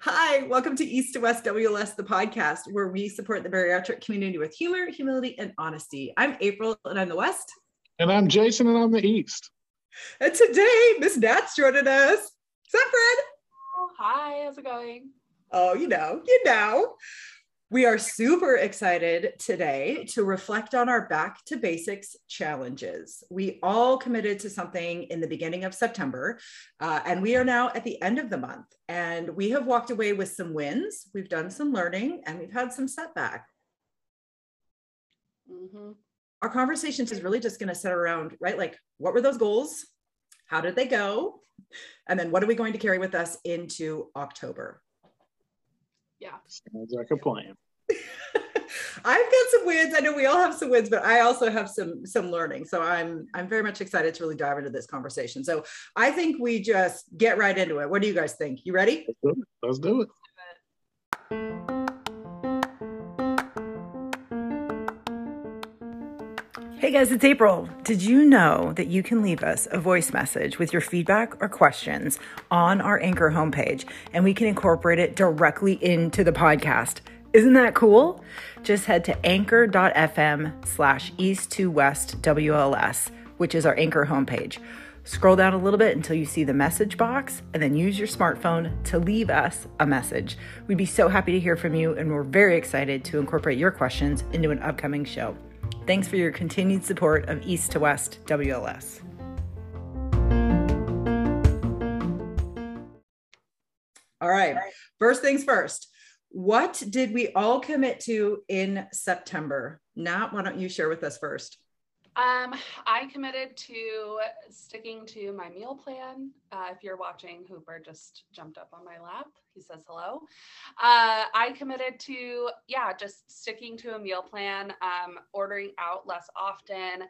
Hi, welcome to East to West WLS, the podcast where we support the bariatric community with humor, humility, and honesty. I'm April and I'm the West. And I'm Jason and I'm the East. And today, Miss Nat's joining us. What's up, Fred? Oh, hi, how's it going? Oh, you know, you know. We are super excited today to reflect on our back to basics challenges. We all committed to something in the beginning of September, uh, and we are now at the end of the month. And we have walked away with some wins, we've done some learning, and we've had some setback. Mm-hmm. Our conversations is really just going to set around, right? Like, what were those goals? How did they go? And then what are we going to carry with us into October? Yeah. Sounds like a plan. I've got some wins. I know we all have some wins, but I also have some some learning. So I'm I'm very much excited to really dive into this conversation. So I think we just get right into it. What do you guys think? You ready? Let's do it. Hey guys, it's April. Did you know that you can leave us a voice message with your feedback or questions on our Anchor homepage and we can incorporate it directly into the podcast? Isn't that cool? Just head to anchor.fm slash east to west WLS, which is our Anchor homepage. Scroll down a little bit until you see the message box and then use your smartphone to leave us a message. We'd be so happy to hear from you and we're very excited to incorporate your questions into an upcoming show. Thanks for your continued support of East to West WLS. All right, first things first. What did we all commit to in September? Nat, why don't you share with us first? Um, I committed to sticking to my meal plan. Uh, if you're watching, Hooper just jumped up on my lap. He says hello. Uh, I committed to, yeah, just sticking to a meal plan, um, ordering out less often,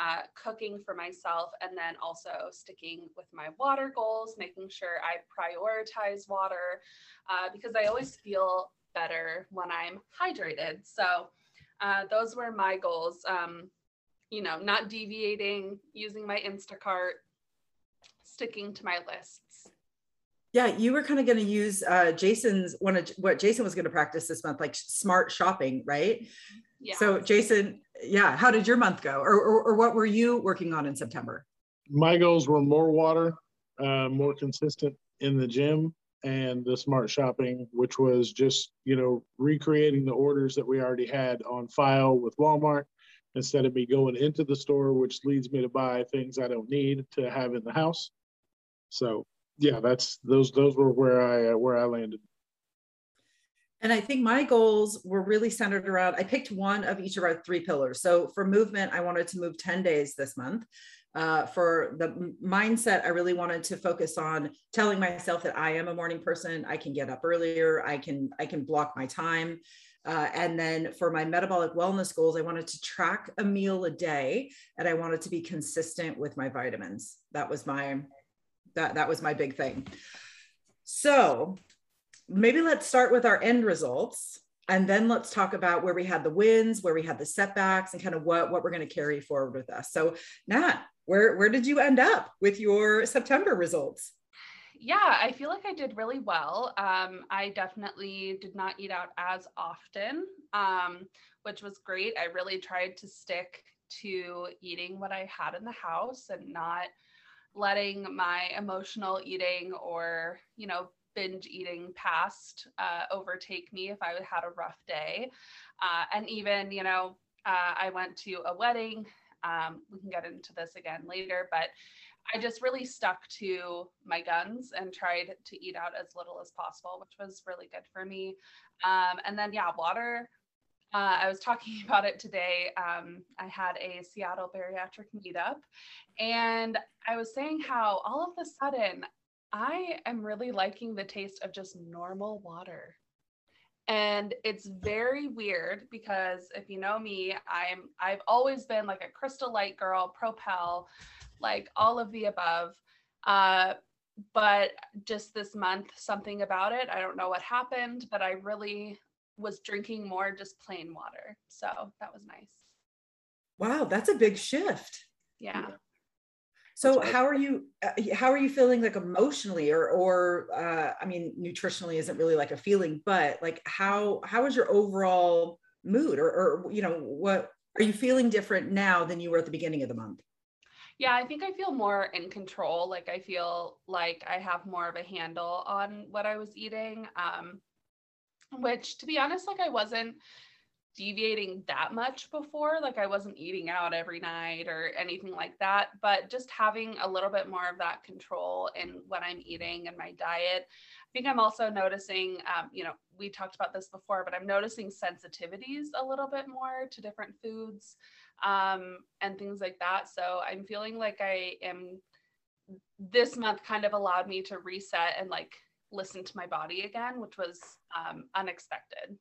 uh, cooking for myself, and then also sticking with my water goals, making sure I prioritize water uh, because I always feel better when I'm hydrated. So uh, those were my goals. Um, you know, not deviating, using my Instacart, sticking to my lists. Yeah, you were kind of going to use uh, Jason's one of what Jason was going to practice this month, like smart shopping, right? Yeah. So, Jason, yeah, how did your month go, or, or, or what were you working on in September? My goals were more water, uh, more consistent in the gym, and the smart shopping, which was just you know recreating the orders that we already had on file with Walmart instead of me going into the store, which leads me to buy things I don't need to have in the house. So yeah, that's those those were where I uh, where I landed. And I think my goals were really centered around. I picked one of each of our three pillars. So for movement, I wanted to move ten days this month. Uh, for the mindset, I really wanted to focus on telling myself that I am a morning person. I can get up earlier. I can I can block my time. Uh, and then for my metabolic wellness goals, I wanted to track a meal a day and I wanted to be consistent with my vitamins. That was my that that was my big thing. So maybe let's start with our end results and then let's talk about where we had the wins, where we had the setbacks, and kind of what, what we're going to carry forward with us. So, Nat, where, where did you end up with your September results? Yeah, I feel like I did really well. Um, I definitely did not eat out as often, um, which was great. I really tried to stick to eating what I had in the house and not letting my emotional eating or, you know, binge eating past uh, overtake me if I had a rough day. Uh, and even, you know, uh, I went to a wedding. Um, we can get into this again later, but I just really stuck to my guns and tried to eat out as little as possible, which was really good for me. Um, and then, yeah, water. Uh, I was talking about it today. Um, I had a Seattle bariatric meetup, and I was saying how all of a sudden I am really liking the taste of just normal water. And it's very weird because if you know me, I'm I've always been like a crystal light girl, propel like all of the above. Uh, but just this month, something about it, I don't know what happened, but I really was drinking more just plain water. So that was nice. Wow, that's a big shift. Yeah. So how are you? Uh, how are you feeling like emotionally, or or uh, I mean, nutritionally isn't really like a feeling, but like how how is your overall mood, or or you know what are you feeling different now than you were at the beginning of the month? Yeah, I think I feel more in control. Like I feel like I have more of a handle on what I was eating. Um, which to be honest, like I wasn't deviating that much before. Like I wasn't eating out every night or anything like that, but just having a little bit more of that control in what I'm eating and my diet. I think I'm also noticing, um, you know, we talked about this before, but I'm noticing sensitivities a little bit more to different foods um, and things like that. So I'm feeling like I am, this month kind of allowed me to reset and like listen to my body again, which was um, unexpected.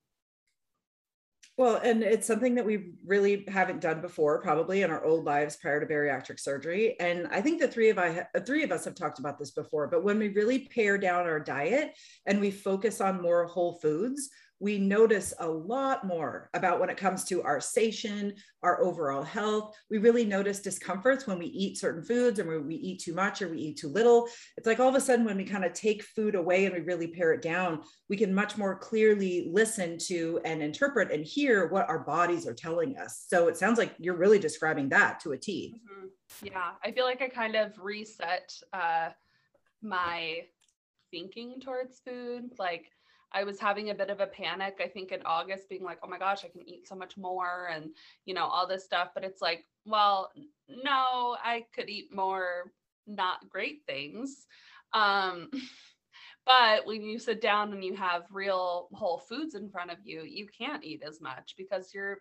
Well, and it's something that we really haven't done before, probably in our old lives prior to bariatric surgery. And I think the three of I, three of us have talked about this before. But when we really pare down our diet and we focus on more whole foods, we notice a lot more about when it comes to our satiation, our overall health. We really notice discomforts when we eat certain foods or when we eat too much or we eat too little. It's like all of a sudden, when we kind of take food away and we really pare it down, we can much more clearly listen to and interpret and hear what our bodies are telling us. So it sounds like you're really describing that to a T. Mm-hmm. Yeah, I feel like I kind of reset uh, my thinking towards food. Like, I was having a bit of a panic, I think in August, being like, oh my gosh, I can eat so much more and, you know, all this stuff. But it's like, well, no, I could eat more not great things. Um, but when you sit down and you have real whole foods in front of you, you can't eat as much because you're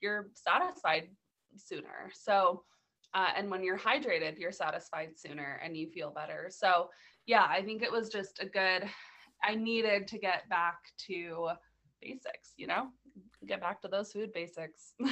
you're satisfied sooner. So uh, and when you're hydrated, you're satisfied sooner and you feel better. So yeah, I think it was just a good I needed to get back to basics, you know, get back to those food basics.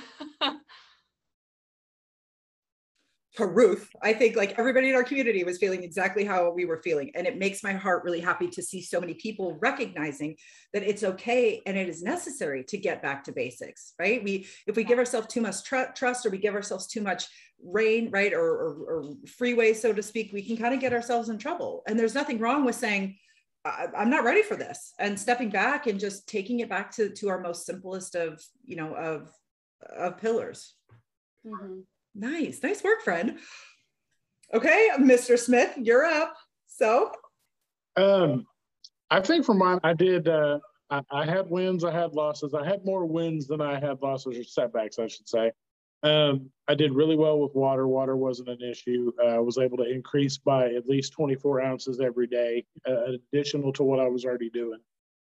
to Ruth, I think like everybody in our community was feeling exactly how we were feeling. And it makes my heart really happy to see so many people recognizing that it's okay and it is necessary to get back to basics, right? We, if we give ourselves too much tr- trust or we give ourselves too much rein, right, or, or, or freeway, so to speak, we can kind of get ourselves in trouble. And there's nothing wrong with saying, I, am not ready for this. And stepping back and just taking it back to to our most simplest of you know of of pillars. Mm-hmm. nice. Nice work friend. Okay mr smith you're up. So? Um i think for mine i did uh I, I had wins i had losses. I had more wins than i had losses or setbacks i should say um, I did really well with water. Water wasn't an issue. Uh, I was able to increase by at least 24 ounces every day, uh, additional to what I was already doing.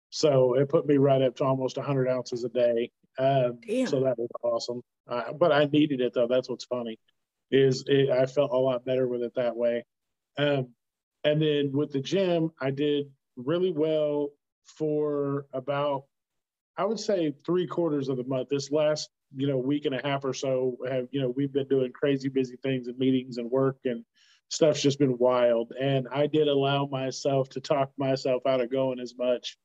So it put me right up to almost 100 ounces a day. Um, so that was awesome. Uh, but I needed it though. That's what's funny, is it, I felt a lot better with it that way. Um, and then with the gym, I did really well for about, I would say, three quarters of the month. This last you know week and a half or so have you know we've been doing crazy busy things and meetings and work and stuff's just been wild. And i did allow myself to talk myself out of going as much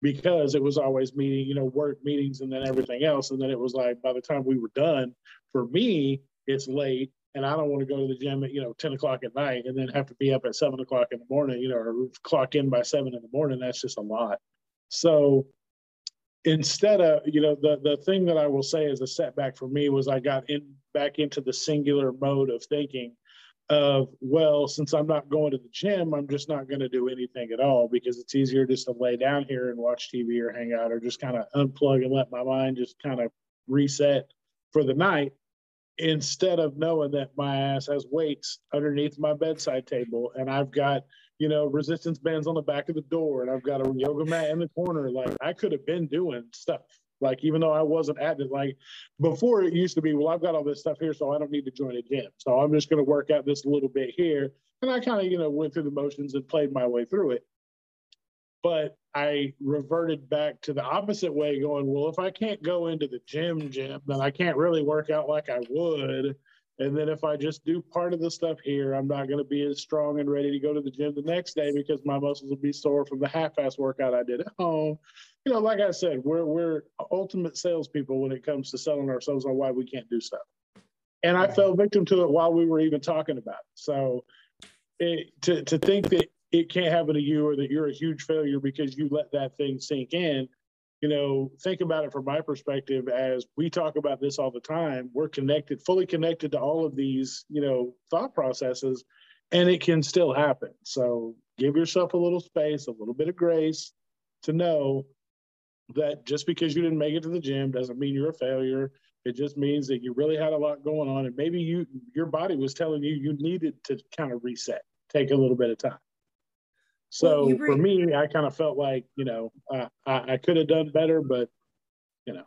because it was always meeting you know work meetings and then everything else. And then it was like by the time we were done for me it's late and i don't want to go to the gym at you know 10 o'clock at night and then have to be up at 7 o'clock in the morning you know or clock in by 7 in the morning. That's just a lot. So instead of you know the the thing that i will say is a setback for me was i got in back into the singular mode of thinking of well since i'm not going to the gym i'm just not going to do anything at all because it's easier just to lay down here and watch tv or hang out or just kind of unplug and let my mind just kind of reset for the night instead of knowing that my ass has weights underneath my bedside table and i've got you know, resistance bands on the back of the door, and I've got a yoga mat in the corner. Like I could have been doing stuff. Like even though I wasn't at it, like before it used to be, well, I've got all this stuff here, so I don't need to join a gym. So I'm just going to work out this little bit here, and I kind of you know went through the motions and played my way through it. But I reverted back to the opposite way, going, well, if I can't go into the gym, gym, then I can't really work out like I would and then if I just do part of the stuff here, I'm not going to be as strong and ready to go to the gym the next day because my muscles will be sore from the half-ass workout I did at home. You know, like I said, we're we're ultimate salespeople when it comes to selling ourselves on why we can't do stuff. and I fell victim to it while we were even talking about it. So it, to to think that it can't happen to you or that you're a huge failure because you let that thing sink in you know, think about it from my perspective as we talk about this all the time. We're connected, fully connected to all of these, you know, thought processes, and it can still happen. So give yourself a little space, a little bit of grace to know that just because you didn't make it to the gym doesn't mean you're a failure. It just means that you really had a lot going on, and maybe you your body was telling you you needed to kind of reset, take a little bit of time. So well, bring- for me, I kind of felt like, you know, uh, I, I could have done better, but, you know.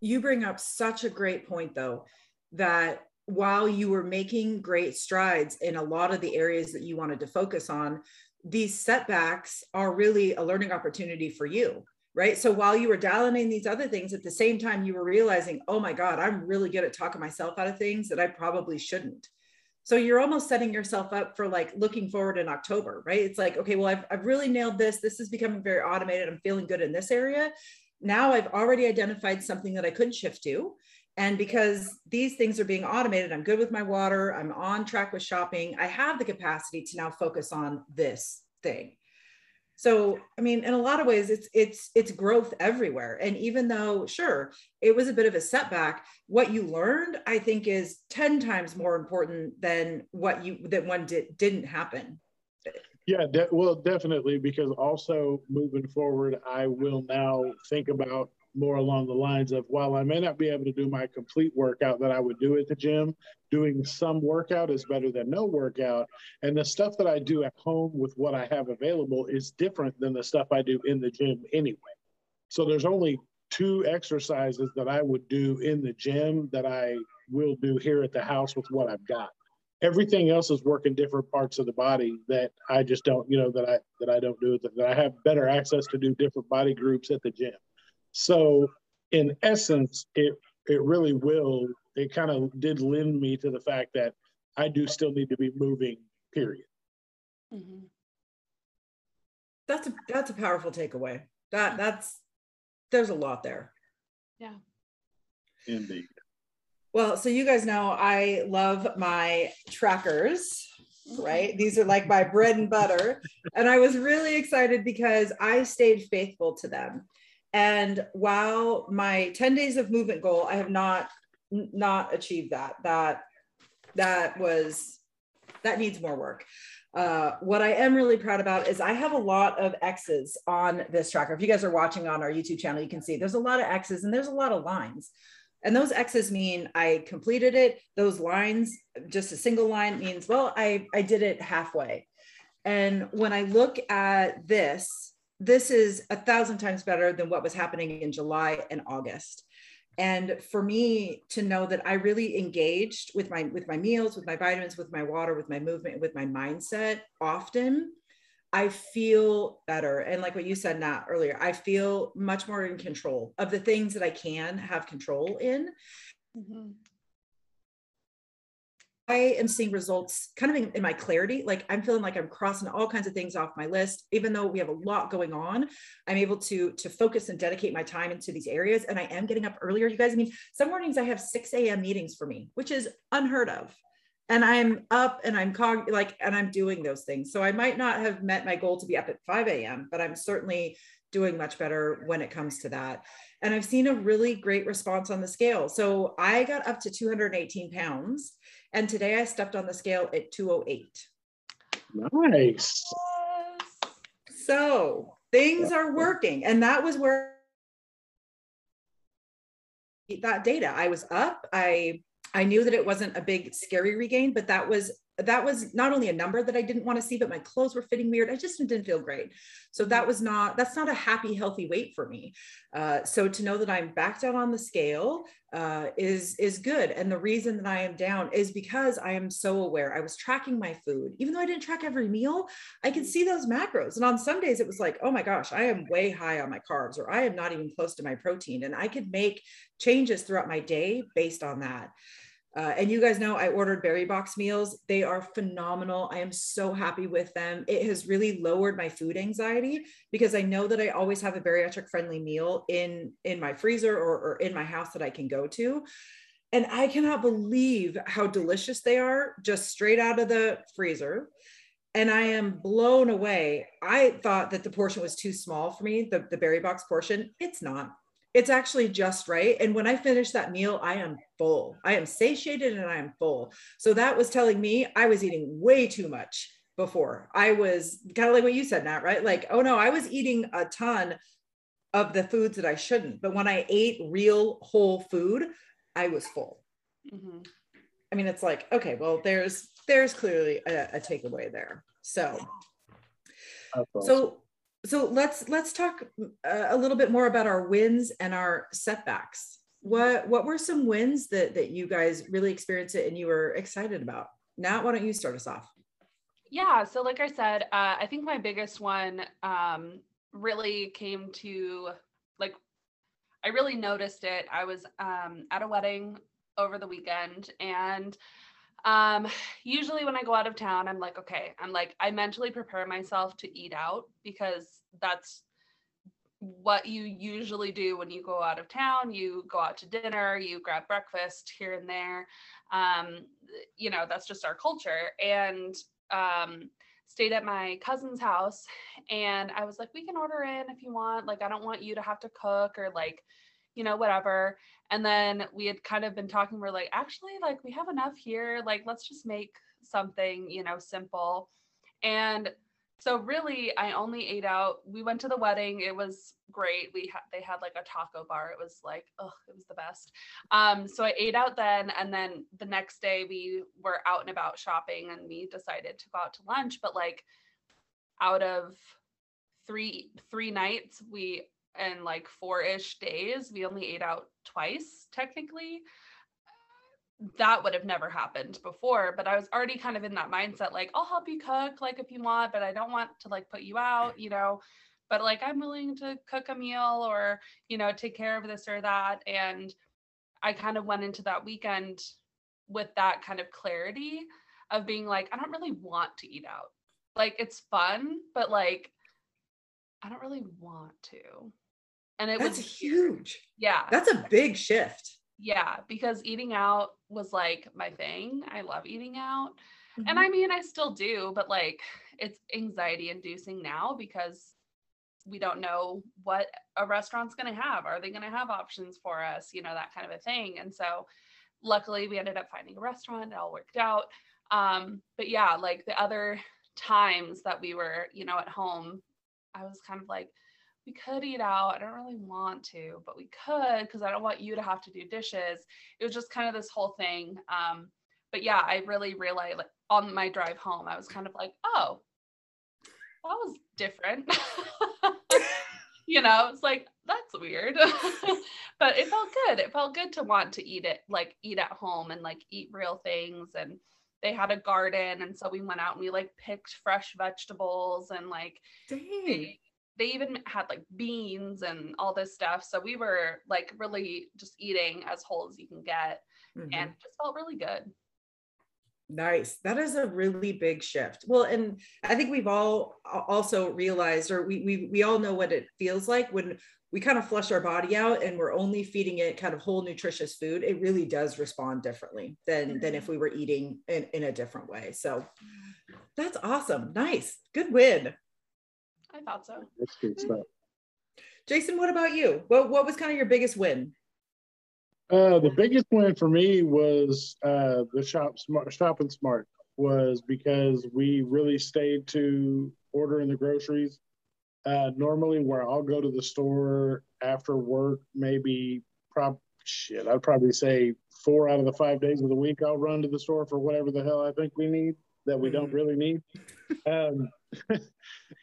You bring up such a great point, though, that while you were making great strides in a lot of the areas that you wanted to focus on, these setbacks are really a learning opportunity for you. Right. So while you were dialing in these other things, at the same time, you were realizing, oh my God, I'm really good at talking myself out of things that I probably shouldn't. So you're almost setting yourself up for like looking forward in October, right? It's like, okay, well, I've, I've really nailed this. This is becoming very automated. I'm feeling good in this area. Now I've already identified something that I could shift to. And because these things are being automated, I'm good with my water, I'm on track with shopping, I have the capacity to now focus on this thing so i mean in a lot of ways it's it's it's growth everywhere. And even though sure it was a bit of a setback what you learned i think is 10 times more important than what you that one did didn't happen. Yeah de- well definitely because also moving forward i will now think about more along the lines of while I may not be able to do my complete workout that I would do at the gym, doing some workout is better than no workout. And the stuff that I do at home with what I have available is different than the stuff I do in the gym anyway. So there's only two exercises that I would do in the gym that I will do here at the house with what I've got. Everything else is working different parts of the body that I just don't, you know, that I that I don't do that I have better access to do different body groups at the gym. So in essence, it it really will. It kind of did lend me to the fact that I do still need to be moving. Period. Mm-hmm. That's a that's a powerful takeaway. That that's there's a lot there. Yeah. Indeed. Well, so you guys know I love my trackers, mm-hmm. right? These are like my bread and butter. And I was really excited because I stayed faithful to them. And while my 10 days of movement goal, I have not not achieved that. That that was that needs more work. Uh, what I am really proud about is I have a lot of X's on this tracker. If you guys are watching on our YouTube channel, you can see there's a lot of X's and there's a lot of lines. And those X's mean I completed it. Those lines, just a single line means, well, I, I did it halfway. And when I look at this, this is a thousand times better than what was happening in July and August. And for me to know that I really engaged with my with my meals, with my vitamins, with my water, with my movement, with my mindset often, I feel better. And like what you said, Nat, earlier, I feel much more in control of the things that I can have control in. Mm-hmm. I am seeing results kind of in, in, my clarity. Like I'm feeling like I'm crossing all kinds of things off my list. Even though we have a lot going on, I'm able to to focus and dedicate my time into these areas. And I am getting up earlier. You guys, I mean, some mornings I have 6 a.m. meetings for me, which is unheard of. And I'm up and I'm cog- like, and I'm doing those things. So I might not have met my goal to be up at 5 a.m., but I'm certainly doing much better when it comes to that. And I've seen a really great response on the scale. So I got up to 218 pounds and today I stepped on the scale at 208. Nice. So things are working. And that was where that data. I was up. I I knew that it wasn't a big scary regain, but that was that was not only a number that I didn't want to see, but my clothes were fitting weird. I just didn't feel great. So that was not, that's not a happy, healthy weight for me. Uh, so to know that I'm back down on the scale uh, is, is good. And the reason that I am down is because I am so aware. I was tracking my food, even though I didn't track every meal, I could see those macros. And on some days it was like, oh my gosh, I am way high on my carbs, or I am not even close to my protein. And I could make changes throughout my day based on that. Uh, and you guys know I ordered Berry Box meals. They are phenomenal. I am so happy with them. It has really lowered my food anxiety because I know that I always have a bariatric friendly meal in in my freezer or, or in my house that I can go to. And I cannot believe how delicious they are just straight out of the freezer. And I am blown away. I thought that the portion was too small for me, the, the berry box portion. It's not. It's actually just right. And when I finish that meal, I am full. I am satiated and I am full. So that was telling me I was eating way too much before. I was kind of like what you said, Nat, right? Like, oh no, I was eating a ton of the foods that I shouldn't. But when I ate real whole food, I was full. Mm-hmm. I mean, it's like, okay, well, there's there's clearly a, a takeaway there. So, so so let's let's talk uh, a little bit more about our wins and our setbacks. What what were some wins that that you guys really experienced it and you were excited about? Nat, why don't you start us off? Yeah, so like I said, uh, I think my biggest one um, really came to like I really noticed it. I was um, at a wedding over the weekend and um usually when i go out of town i'm like okay i'm like i mentally prepare myself to eat out because that's what you usually do when you go out of town you go out to dinner you grab breakfast here and there um you know that's just our culture and um stayed at my cousin's house and I was like, we can order in if you want. Like, I don't want you to have to cook or like, you know, whatever. And then we had kind of been talking, we're like, actually, like, we have enough here. Like, let's just make something, you know, simple. And so really I only ate out. We went to the wedding. It was great. We had they had like a taco bar. It was like, oh, it was the best. Um, so I ate out then and then the next day we were out and about shopping and we decided to go out to lunch. But like out of three three nights, we and like four-ish days, we only ate out twice technically. That would have never happened before but i was already kind of in that mindset like i'll help you cook like if you want but i don't want to like put you out you know? But like i'm willing to cook a meal or you know take care of this or that and i kind of went into that weekend with that kind of clarity of being like i don't really want to eat out. Like it's fun but like i don't really want to and it that's was huge. Yeah. That's a big shift. Yeah because eating out was like my thing. I love eating out. Mm-hmm. and i mean i still do but like it's anxiety inducing now because we don't know what a restaurant's going to have. Are they going to have options for us? You know that kind of a thing. And so luckily we ended up finding a restaurant. It all worked out. Um but yeah like the other times that we were you know at home i was kind of like we could eat out. I don't really want to, but we could because I don't want you to have to do dishes. It was just kind of this whole thing. Um, but yeah, I really realized like on my drive home, I was kind of like, oh, that was different. you know, it's like that's weird. but it felt good. It felt good to want to eat it, like eat at home and like eat real things and they had a garden and so we went out and we like picked fresh vegetables and like Dang they even had like beans and all this stuff. So we were like really just eating as whole as you can get mm-hmm. and just felt really good. Nice. That is a really big shift. Well, and I think we've all also realized, or we we we all know what it feels like when we kind of flush our body out and we're only feeding it kind of whole nutritious food. It really does respond differently than mm-hmm. than if we were eating in, in a different way. So that's awesome. Nice. Good win. I thought so. That's good stuff. Jason, what about you? What what was kind of your biggest win? Uh, the biggest win for me was uh, the shop smart shopping smart was because we really stayed to ordering the groceries. Uh, normally, where I'll go to the store after work, maybe prob shit, I'd probably say four out of the five days of the week I'll run to the store for whatever the hell I think we need that we don't mm-hmm. really need. Um,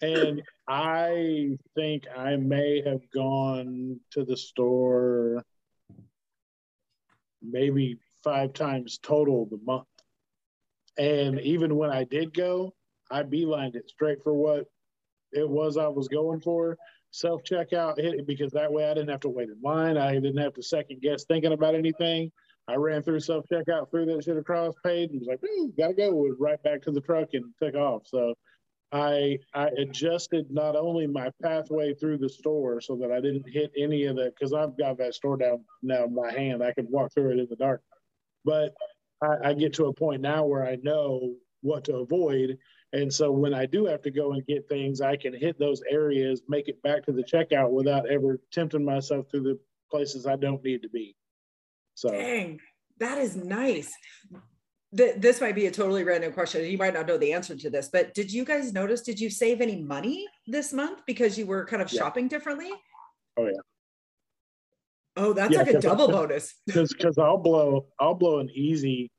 and I think I may have gone to the store maybe five times total the month. And even when I did go, I beelined it straight for what it was I was going for. Self checkout hit it because that way I didn't have to wait in line. I didn't have to second guess thinking about anything. I ran through self checkout, threw that shit across, paid, and was like, gotta go. Went right back to the truck and took off. So I I adjusted not only my pathway through the store so that I didn't hit any of that because I've got that store down now in my hand. I could walk through it in the dark. but I, I get to a point now where I know what to avoid. And so when I do have to go and get things, I can hit those areas, make it back to the checkout without ever tempting myself through the places I don't need to be. So Dang, that is nice. Th- this might be a totally random question. You might not know the answer to this, but did you guys notice? Did you save any money this month because you were kind of Yeah. shopping differently? Oh, yeah. Oh, that's Yeah, like a double bonus. because because I'll blow I'll blow an easy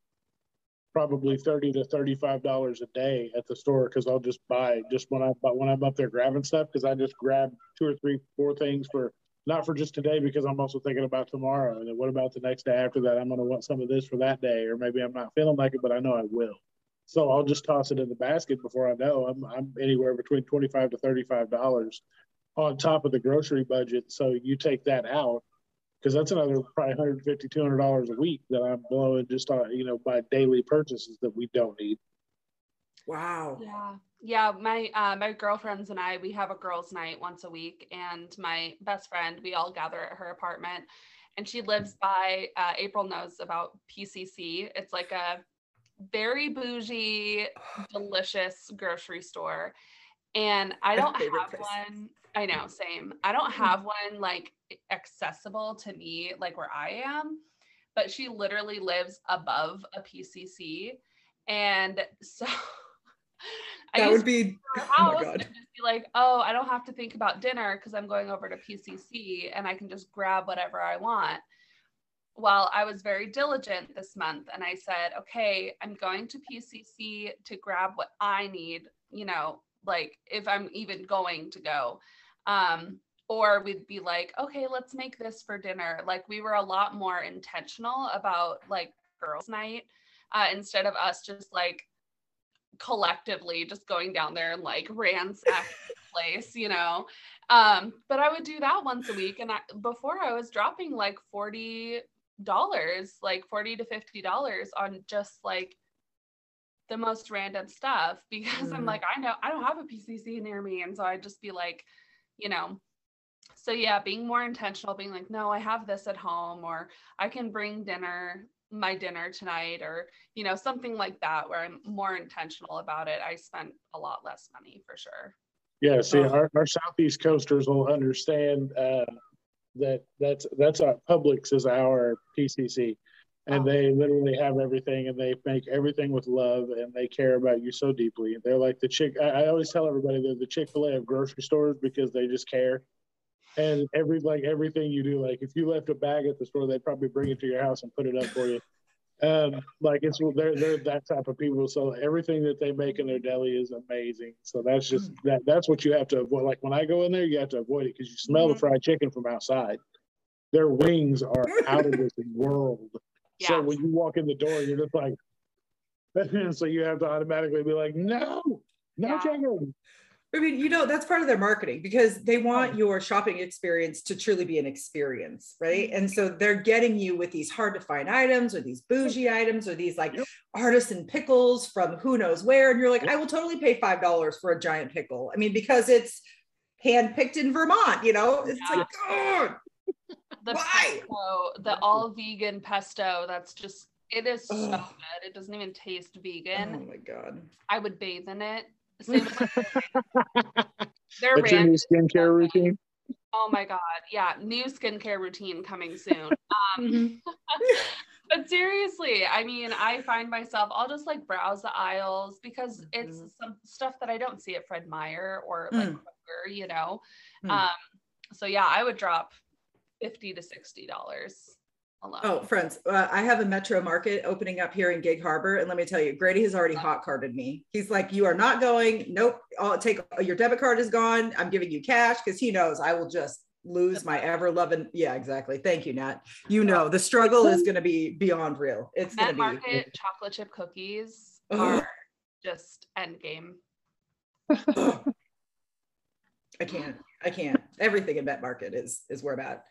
probably thirty to thirty five dollars a day at the store because I'll just buy just when I but when I'm up there grabbing stuff because I just grab two or three four things for not for just today because I'm also thinking about tomorrow. And then what about the next day after that? I'm gonna want some of this for that day or maybe I'm not feeling like it but I know I will. So I'll just toss it in the basket before I know. I'm I'm anywhere between twenty five to thirty five dollars on top of the grocery budget. So you take that out because that's another probably 150 200 dollars a week that i'm blowing just on you know by daily purchases that we don't need Wow. Yeah. Yeah. My uh, my girlfriends and I, we have a girls' night once a week, and my best friend, we all gather at her apartment, and she lives by. Uh, April knows about PCC. It's like a very bougie, delicious grocery store, and I don't have place. one. I know, same. I don't have one like accessible to me, like where I am, but she literally lives above a PCC, and so. I That would be oh house my and god. just be like, oh, I don't have to think about dinner because I'm going over to PCC and I can just grab whatever I want. Well, I was very diligent this month and I said, okay, I'm going to PCC to grab what I need, you know, like if I'm even going to go. Um, or we'd be like, okay, let's make this for dinner. Like we were a lot more intentional about like girls' night uh, instead of us just like collectively just going down there and like ransack the place, you know. Um, but I would do that once a week, and I, before I was dropping like forty dollars, like forty to fifty dollars on just like the most random stuff because I'm Mhm. like, I know I don't have a PCC near me, and so I'd just be like, you know. So yeah, being more intentional, being like, no, I have this at home, or I can bring dinner, my dinner tonight, or you know, something like that where I'm more intentional about it. I spent a lot less money for sure. yeah see Oh. our, our southeast coasters will understand uh, that that's that's our publix is our pcc and Oh. they literally have everything and they make everything with love and they care about you so deeply they're like the chick i, I always tell everybody they're the chick-fil-a of grocery stores because they just care and every like everything you do like if you left a bag at the store they'd probably bring it to your house and put it up for you. Um like it's they're they're that type of people. So everything that they make in their deli is amazing. So that's just that that's what you have to avoid. Like when i go in there you have to avoid it because you smell the Mhm. fried chicken from outside. Their wings are out of this world. Yeah. so when you walk in the door you're just like so you have to automatically be like no no Yeah. chicken I mean, you know, that's part of their marketing because they want your shopping experience to truly be an experience, right? Mm-hmm. And so they're getting you with these hard to find items or these bougie items or these like Yep. artisan pickles from who knows where. And you're like, Yep. I will totally pay $5 for a giant pickle. I mean, because it's hand picked in Vermont, you know? It's Yeah. like, oh, the Why? pesto, the all vegan pesto, that's just it is so Ugh. good. It doesn't even taste vegan. oh my God. I would bathe in it. Same with their that's your new skincare routine Oh my god. Yeah, new skincare routine coming soon. Um, Mhm. but seriously, I mean, I find myself I'll just like browse the aisles because it's Mhm. some stuff that I don't see at Fred Meyer or like Mm. Kroger, you know. Mm. Um so yeah, I would drop 50 to 60 dollars alone. Oh, friends, uh, I have a Metro Market opening up here in Gig Harbor, and let me tell you, Grady has already hot carded me. He's like, "You are not going. Nope. I'll take your debit card is gone. I'm giving you cash because he knows I will just lose my ever loving." Yeah, exactly. Thank you, Nat. You know the struggle is going to be beyond real. It's going to be. Market chocolate chip cookies are just end game. I can't. I can't. Everything in Met Market is is where I'm at.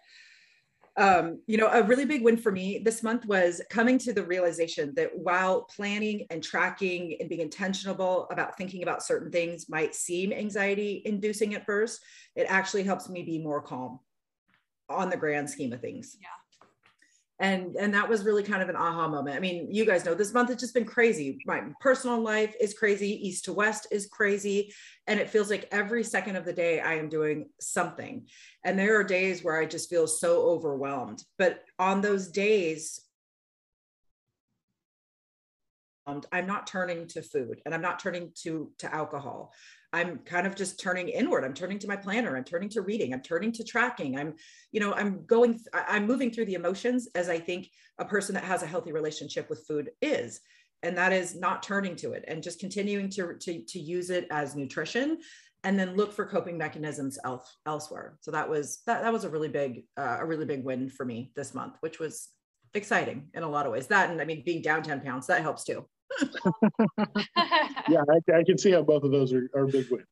Um, you know, a really big win for me this month was coming to the realization that while planning and tracking and being intentional about thinking about certain things might seem anxiety inducing at first, it actually helps me be more calm on the grand scheme of things. Yeah. And and that was really kind of an aha moment. I mean you guys know this month has just been crazy. My personal life is crazy. East to west is crazy. And it feels like every second of the day i am doing something. And there are days where i just feel so overwhelmed. But on those days i'm not turning to food and i'm not turning to to alcohol I'm kind of just turning inward. I'm turning to my planner. I'm turning to reading. I'm turning to tracking. I'm, you know, I'm going, I'm moving through the emotions as I think a person that has a healthy relationship with food is. And that is not turning to it and just continuing to, to, to use it as nutrition and then look for coping mechanisms else, elsewhere. So that was, that, that was a really big, uh, a really big win for me this month, which was exciting in a lot of ways. That, and I mean, being down 10 pounds, that helps too. yeah, I, I, can see how both of those are, are big wins.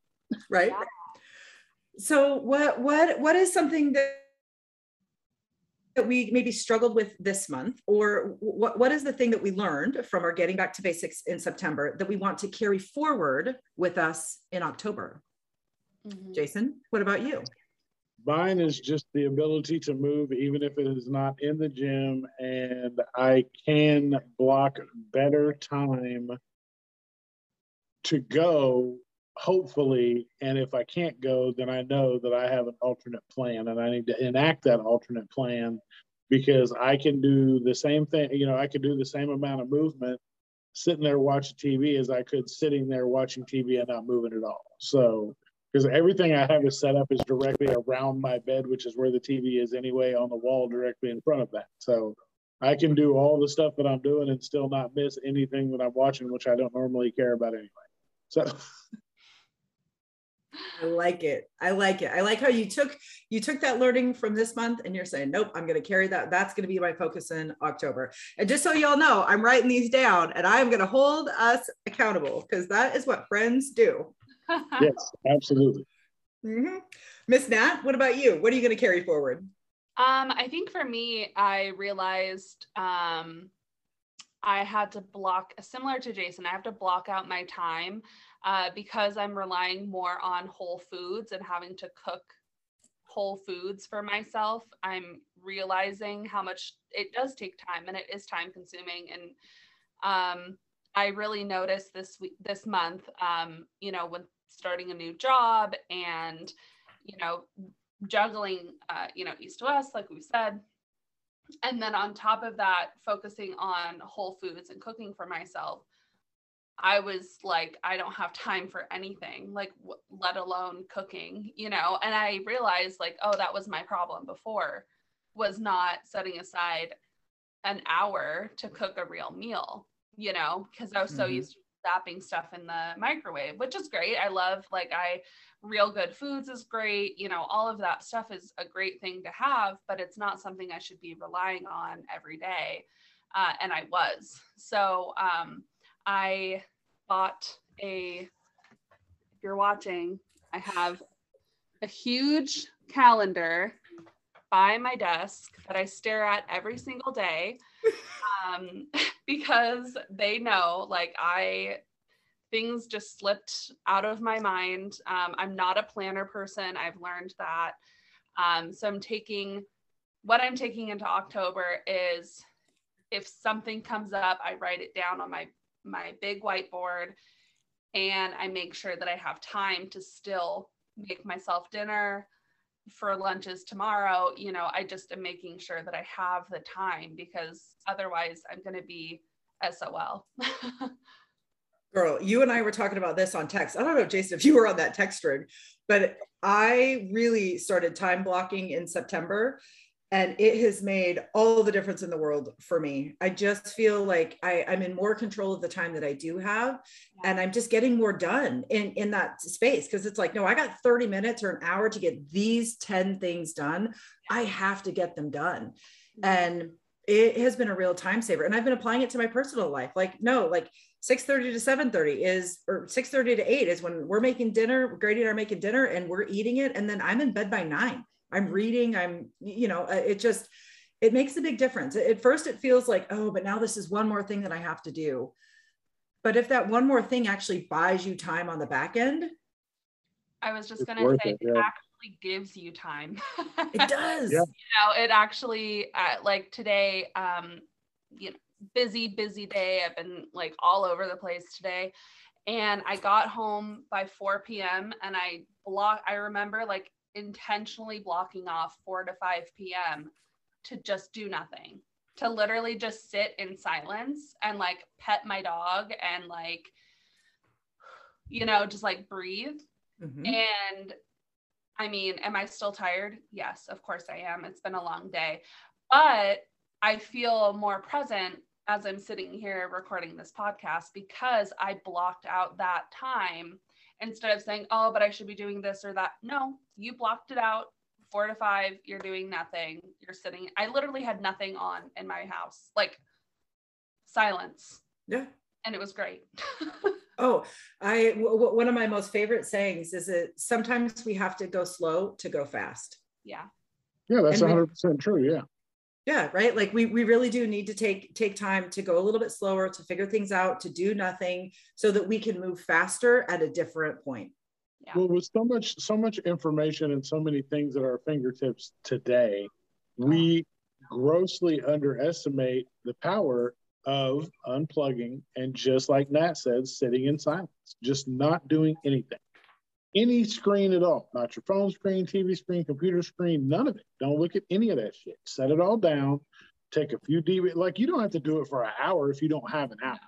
Right. Yeah. So what what what is something that that we maybe struggled with this month or what, what is the thing that we learned from our getting back to basics in september that we want to carry forward with us in october mm-hmm. jason what about you Mine is just the ability to move, even if it is not in the gym, and I can block better time to go, hopefully. And if I can't go, then I know that I have an alternate plan and I need to enact that alternate plan because I can do the same thing. You know, I could do the same amount of movement sitting there watching TV as I could sitting there watching TV and not moving at all. So because everything I have is set up is directly around my bed, which is where the TV is anyway, on the wall directly in front of that. So I can do all the stuff that I'm doing and still not miss anything that I'm watching, which I don't normally care about anyway. So I like it. I like it. I like how you took you took that learning from this month and you're saying, nope, I'm going to carry that. That's going to be my focus in October. And just so y'all know, I'm writing these down and I'm going to hold us accountable because that is what friends do yes, absolutely. Mm-hmm. Miss Nat, what about you? What are you going to carry forward? Um, I think for me, I realized um, I had to block, similar to Jason, I have to block out my time uh, because I'm relying more on whole foods and having to cook whole foods for myself. I'm realizing how much it does take time and it is time consuming. And um, I really noticed this week, this month, um, you know, when starting a new job and, you know, juggling, uh, you know, east to west, like we said. And then on top of that, focusing on whole foods and cooking for myself. I was like, I don't have time for anything, like, w- let alone cooking, you know? And I realized, like, oh, that was my problem before, was not setting aside an hour to cook a real meal you know, because I was so mm-hmm. used to zapping stuff in the microwave, which is great. I love like I real good foods is great. You know, all of that stuff is a great thing to have, but it's not something I should be relying on every day. Uh, and I was. So um, I bought a, if you're watching, I have a huge calendar by my desk that I stare at every single day um, because they know like I things just slipped out of my mind. Um, I'm not a planner person. I've learned that. Um, so I'm taking what I'm taking into October is if something comes up, I write it down on my my big whiteboard and I make sure that I have time to still make myself dinner, for lunches tomorrow, you know, I just am making sure that I have the time because otherwise I'm going to be SOL. Girl, you and I were talking about this on text. I don't know, Jason, if you were on that text string, but I really started time blocking in September and it has made all the difference in the world for me. I just feel like I, i'm in more control of the time that i do have yeah. and i'm just getting more done in in that space because it's like no i got 30 minutes or an hour to get these 10 things done. I have to get them done. Mm-hmm. and it has been a real time saver and i've been applying it to my personal life. Like no like 6.30 to 7.30 is or 6.30 to 8 is when we're making dinner grady and i are making dinner and we're eating it and then i'm in bed by 9 I'm reading, I'm, you know, uh, it just, it makes a big difference. At first, it feels like, oh, but now this is one more thing that I have to do. But if that one more thing actually buys you time on the back end, I was just going to say, it, yeah. actually gives you time. it does. Yeah. you know, it actually uh, like today, um, you know, busy, busy day. I've been like all over the place today. And I got home by 4 p.m. and I block I remember like intentionally blocking off 4 to 5 p.m. to just do nothing. To literally just sit in silence and like pet my dog and like you know, just like breathe. Mhm. And I mean, am I still tired? Yes, of course I am. It's been a long day, but I feel more present as I'm sitting here recording this podcast because I blocked out that time instead of saying, oh, but I should be doing this or that. No, you blocked it out. Four to five, you're doing nothing. You're sitting. I literally had nothing on in my house, like silence. Yeah. And it was great. Oh, I w- w- one of my most favorite sayings is that sometimes we have to go slow to go fast. yeah. Yeah, that's And 100% true. Yeah. Yeah, right. Like we we really do need to take take time to go a little bit slower to figure things out, to do nothing, so that we can move faster at a different point. Yeah. Well, with so much, so much information and so many things at our fingertips today, we grossly underestimate the power of unplugging and just like Nat said, sitting in silence, just not doing anything. Any screen at all, not your phone screen, TV screen, computer screen, none of it. Don't look at any of that shit. Set it all down. Take a few deep, like you don't have to do it for an hour if you don't have an hour,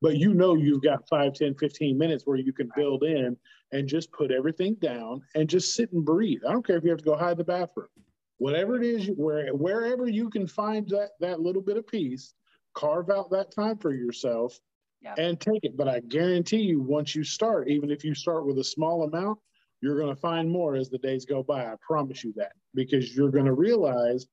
but you know you've got 5, 10, 15 minutes where you can build in and just put everything down and just sit and breathe. I don't care if you have to go hide the bathroom. Whatever it is, where wherever you can find that that little bit of peace, carve out that time for yourself Yeah. and take it. But I guarantee you, once you start, even if you start with a small amount, you're going to find more as the days go by. I promise you that because you're going to realize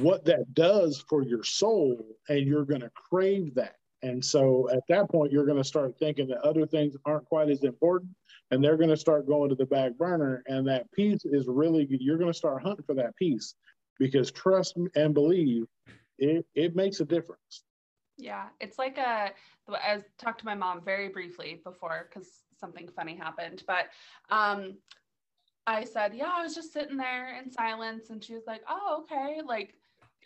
what that does for your soul and you're going to crave that. And so at that point, you're going to start thinking that other things aren't quite as important and they're going to start going to the back burner. And that peace is really, you're going to start hunting for that peace because trust and believe it, it makes a difference. Yeah, it's like a. I talked to my mom very briefly before because something funny happened, but um, I said, "Yeah, I was just sitting there in silence," and she was like, "Oh, okay." Like,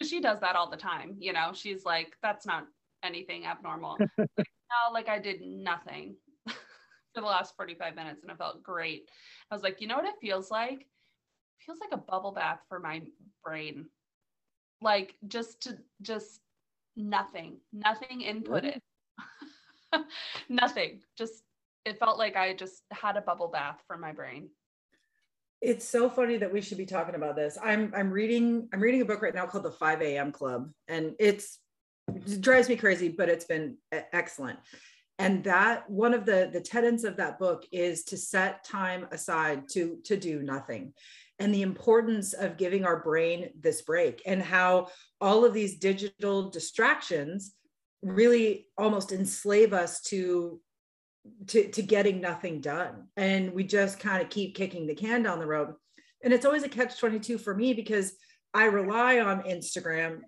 she does that all the time, you know. She's like, "That's not anything abnormal." no, like I did nothing for the last forty-five minutes, and it felt great. I was like, you know what it feels like? It feels like a bubble bath for my brain. Like just to just nothing, nothing inputted. nothing. Just it felt like I just had a bubble bath for my brain. It's so funny that we should be talking about this. I'm I'm reading I'm reading a book right now called The 5 a.m. Club, and it's it drives me crazy, but it's been excellent. And that one of the the tenets of that book is to set time aside to to do nothing, and the importance of giving our brain this break, and how all of these digital distractions really almost enslave us to to, to getting nothing done. And we just kind of keep kicking the can down the road. And it's always a catch 22 for me because I rely on Instagram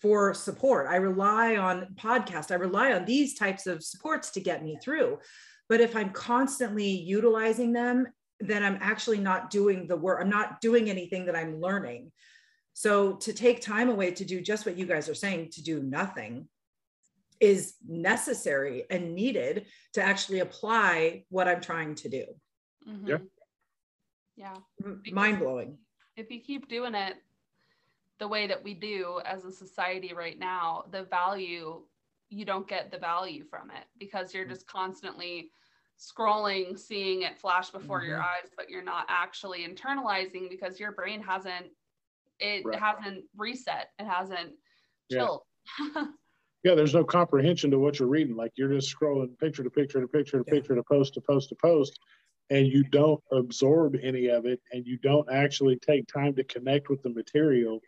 for support. I rely on podcast. I rely on these types of supports to get me through. But if I'm constantly utilizing them, then I'm actually not doing the work. I'm not doing anything that I'm learning. So to take time away to do just what you guys are saying, to do nothing, is necessary and needed to actually apply what I'm trying to do. Yeah. Mhm. Yeah. Mind blowing. If you keep doing it the way that we do as a society right now, the value, you don't get the value from it because you're just constantly scrolling, seeing it flash before your eyes, but you're not actually internalizing because your brain hasn't it Right. hasn't reset. It hasn't Yeah. chilled. Yeah, there's no comprehension to what you're reading. Like you're just scrolling picture to picture to picture to Yeah. picture to post to post to post, and you don't absorb any of it, and you don't actually take time to connect with the material.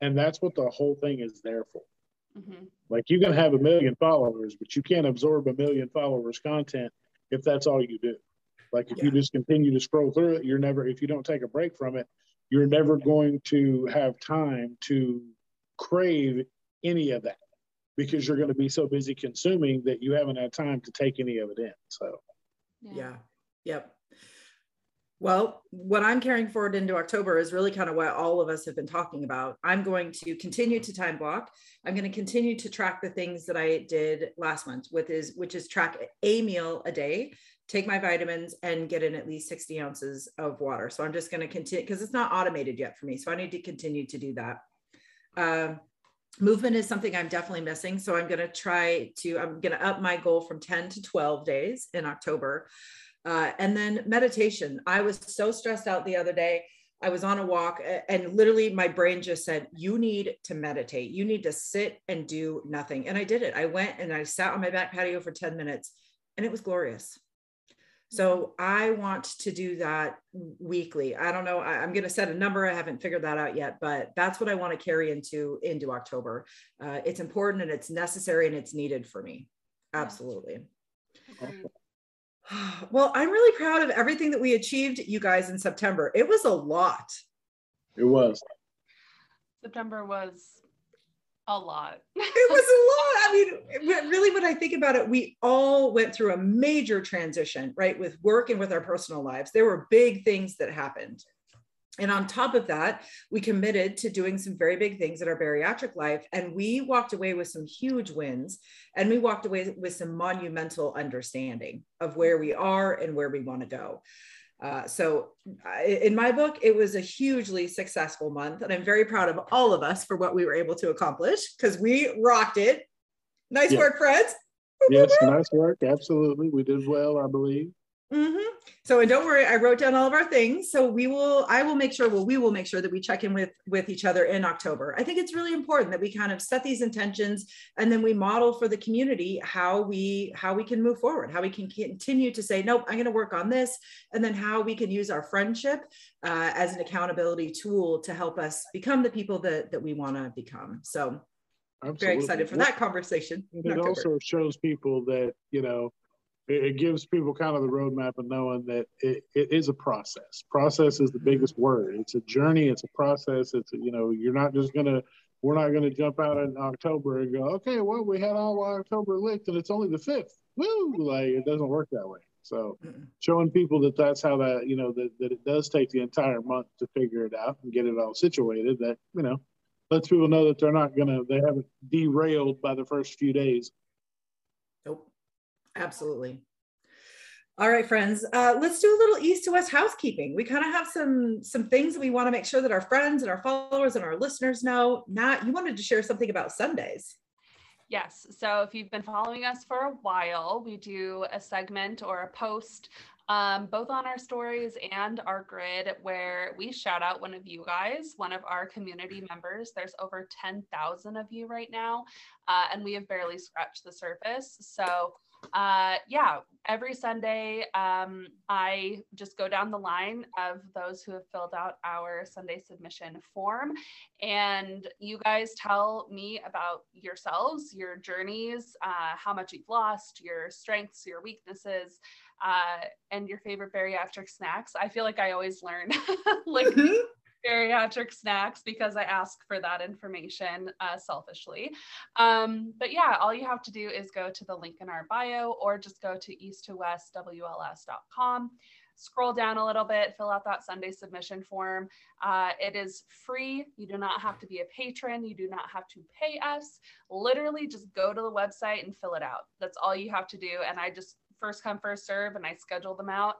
And that's what the whole thing is there for. Mhm. Like you can have a million followers, but you can't absorb a million followers' content if that's all you do. Like if you just continue to scroll through it, you're never, if you don't take a break from it, you're never going to have time to crave any of that because you're going to be so busy consuming that you haven't had time to take any of it in. So, Yeah. Yep. Well, what I'm carrying forward into October is really kind of what all of us have been talking about. I'm going to continue to time block. I'm going to continue to track the things that I did last month, with is which is track a meal a day, take my vitamins, and get in at least 60 ounces of water. So I'm just going to continue because it's not automated yet for me. So I need to continue to do that. Um, movement is something I'm definitely missing. So I'm going to try to, I'm going to up my goal from 10 to 12 days in October. Uh, and then meditation. I was so stressed out the other day. I was on a walk and literally my brain just said, You need to meditate. You need to sit and do nothing. And I did it. I went and I sat on my back patio for 10 minutes and it was glorious. So I want to do that weekly. I don't know. I, am going to set a number. I haven't figured that out yet, but that's what I want to carry into into October. Uh, it's important and it's necessary and it's needed for me. Absolutely. Well, I'm really proud of everything that we achieved, you guys, in September. It was a lot. It was. September was a lot. it was a lot. I mean, really, when I think about it, we all went through a major transition, right, with work and with our personal lives. There were big things that happened. And on top of that, we committed to doing some very big things in our bariatric life. And we walked away with some huge wins. And we walked away with some monumental understanding of where we are and where we want to go. Uh, so, in my book, it was a hugely successful month. And I'm very proud of all of us for what we were able to accomplish because we rocked it. Nice yeah. work, friends. Yes, nice work. Absolutely. We did well, I believe. Mm-hmm. So, and don't worry, I wrote down all of our things. So we will, I will make sure, well, we will make sure that we check in with with each other in October. I think it's really important that we kind of set these intentions and then we model for the community how we how we can move forward, how we can continue to say, nope, I'm going to work on this, and then how we can use our friendship uh, as an accountability tool to help us become the people that that we want to become. So. I'm very excited for that conversation. It also shows people that you know it, it, gives people kind of the roadmap of knowing that it, it is a process. Process is the biggest word. It's a journey. It's a process. It's a, you know you're not just gonna we're not gonna jump out in October and go okay well we had all October licked and it's only the fifth. Woo! Like it doesn't work that way. So showing people that that's how that you know that, that it does take the entire month to figure it out and get it all situated. That you know lets people know that they're not gonna they haven't derailed by the first few days. Absolutely. All right, friends, uh, let's do a little east to west housekeeping. We kind of have some some things that we want to make sure that our friends and our followers and our listeners know. Nat, you wanted to share something about Sundays. Yes. So if you've been following us for a while, we do a segment or a post um, both on our stories and our grid where we shout out one of you guys, one of our community members. There's over 10,000 of you right now, uh, and we have barely scratched the surface. So uh, yeah, every Sunday, um, I just go down the line of those who have filled out our Sunday submission form. And you guys tell me about yourselves, your journeys, uh, how much you've lost, your strengths, your weaknesses. Uh, and your favorite bariatric snacks. I feel like I always learn like mm-hmm bariatric snacks because I ask for that information uh, selfishly. Um, but yeah, all you have to do is go to the link in our bio or just go to east to west WLS.com. Scroll down a little bit, fill out that Sunday submission form. Uh, it is free. You do not have to be a patron. You do not have to pay us. Literally, just go to the website and fill it out. That's all you have to do. And I just first come, first serve, and I schedule them out.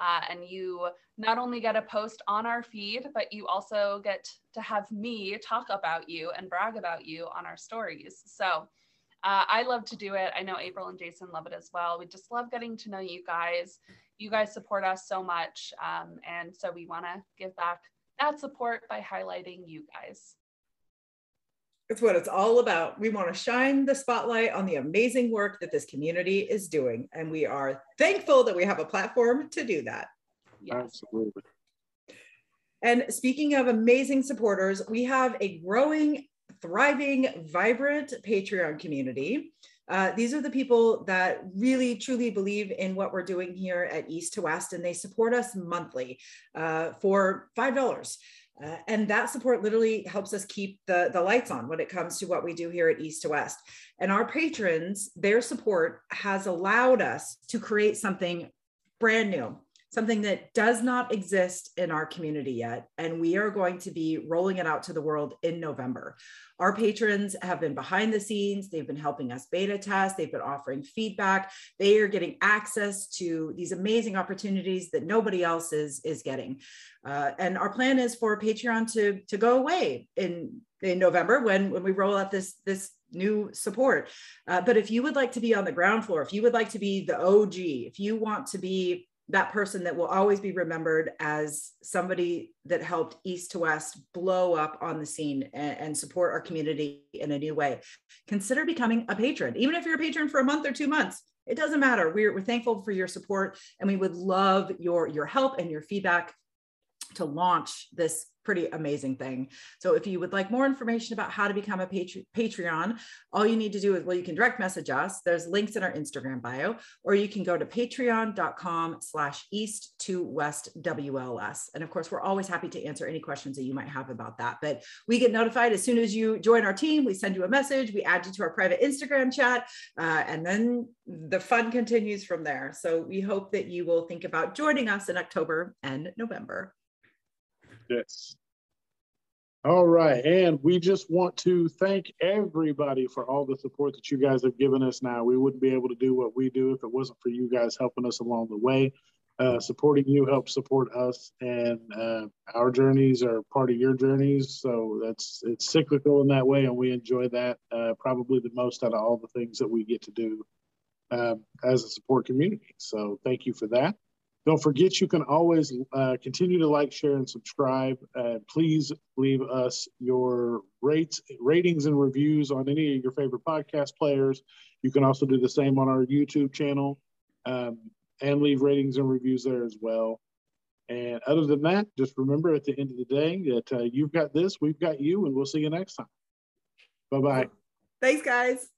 Uh, and you not only get a post on our feed, but you also get to have me talk about you and brag about you on our stories. So uh, I love to do it. I know April and Jason love it as well. We just love getting to know you guys. You guys support us so much. Um, and so we want to give back that support by highlighting you guys. It's what it's all about. We want to shine the spotlight on the amazing work that this community is doing. And we are thankful that we have a platform to do that. Yes. Absolutely. And speaking of amazing supporters, we have a growing, thriving, vibrant Patreon community. Uh, these are the people that really truly believe in what we're doing here at East to West, and they support us monthly uh, for $5. Uh, and that support literally helps us keep the, the lights on when it comes to what we do here at East to West. And our patrons, their support has allowed us to create something brand new, something that does not exist in our community yet. And we are going to be rolling it out to the world in November. Our patrons have been behind the scenes, they've been helping us beta test, they've been offering feedback, they are getting access to these amazing opportunities that nobody else is, is getting. Uh, and our plan is for Patreon to, to go away in, in November when, when we roll out this, this new support. Uh, but if you would like to be on the ground floor, if you would like to be the OG, if you want to be that person that will always be remembered as somebody that helped East to West blow up on the scene and, and, support our community in a new way, consider becoming a patron. Even if you're a patron for a month or two months, it doesn't matter. We're, we're thankful for your support and we would love your, your help and your feedback to launch this pretty amazing thing. So if you would like more information about how to become a Patre- Patreon, all you need to do is, well, you can direct message us. There's links in our Instagram bio, or you can go to patreon.com slash east to west WLS. And of course, we're always happy to answer any questions that you might have about that. But we get notified as soon as you join our team, we send you a message, we add you to our private Instagram chat, uh, and then the fun continues from there. So we hope that you will think about joining us in October and November. Yes. All right. And we just want to thank everybody for all the support that you guys have given us now. We wouldn't be able to do what we do if it wasn't for you guys helping us along the way. Uh, supporting you helps support us, and uh, our journeys are part of your journeys. So that's it's cyclical in that way, and we enjoy that uh, probably the most out of all the things that we get to do um, as a support community. So thank you for that. Don't forget, you can always uh, continue to like, share, and subscribe. Uh, please leave us your rates, ratings, and reviews on any of your favorite podcast players. You can also do the same on our YouTube channel um, and leave ratings and reviews there as well. And other than that, just remember at the end of the day that uh, you've got this, we've got you, and we'll see you next time. Bye bye. Thanks, guys.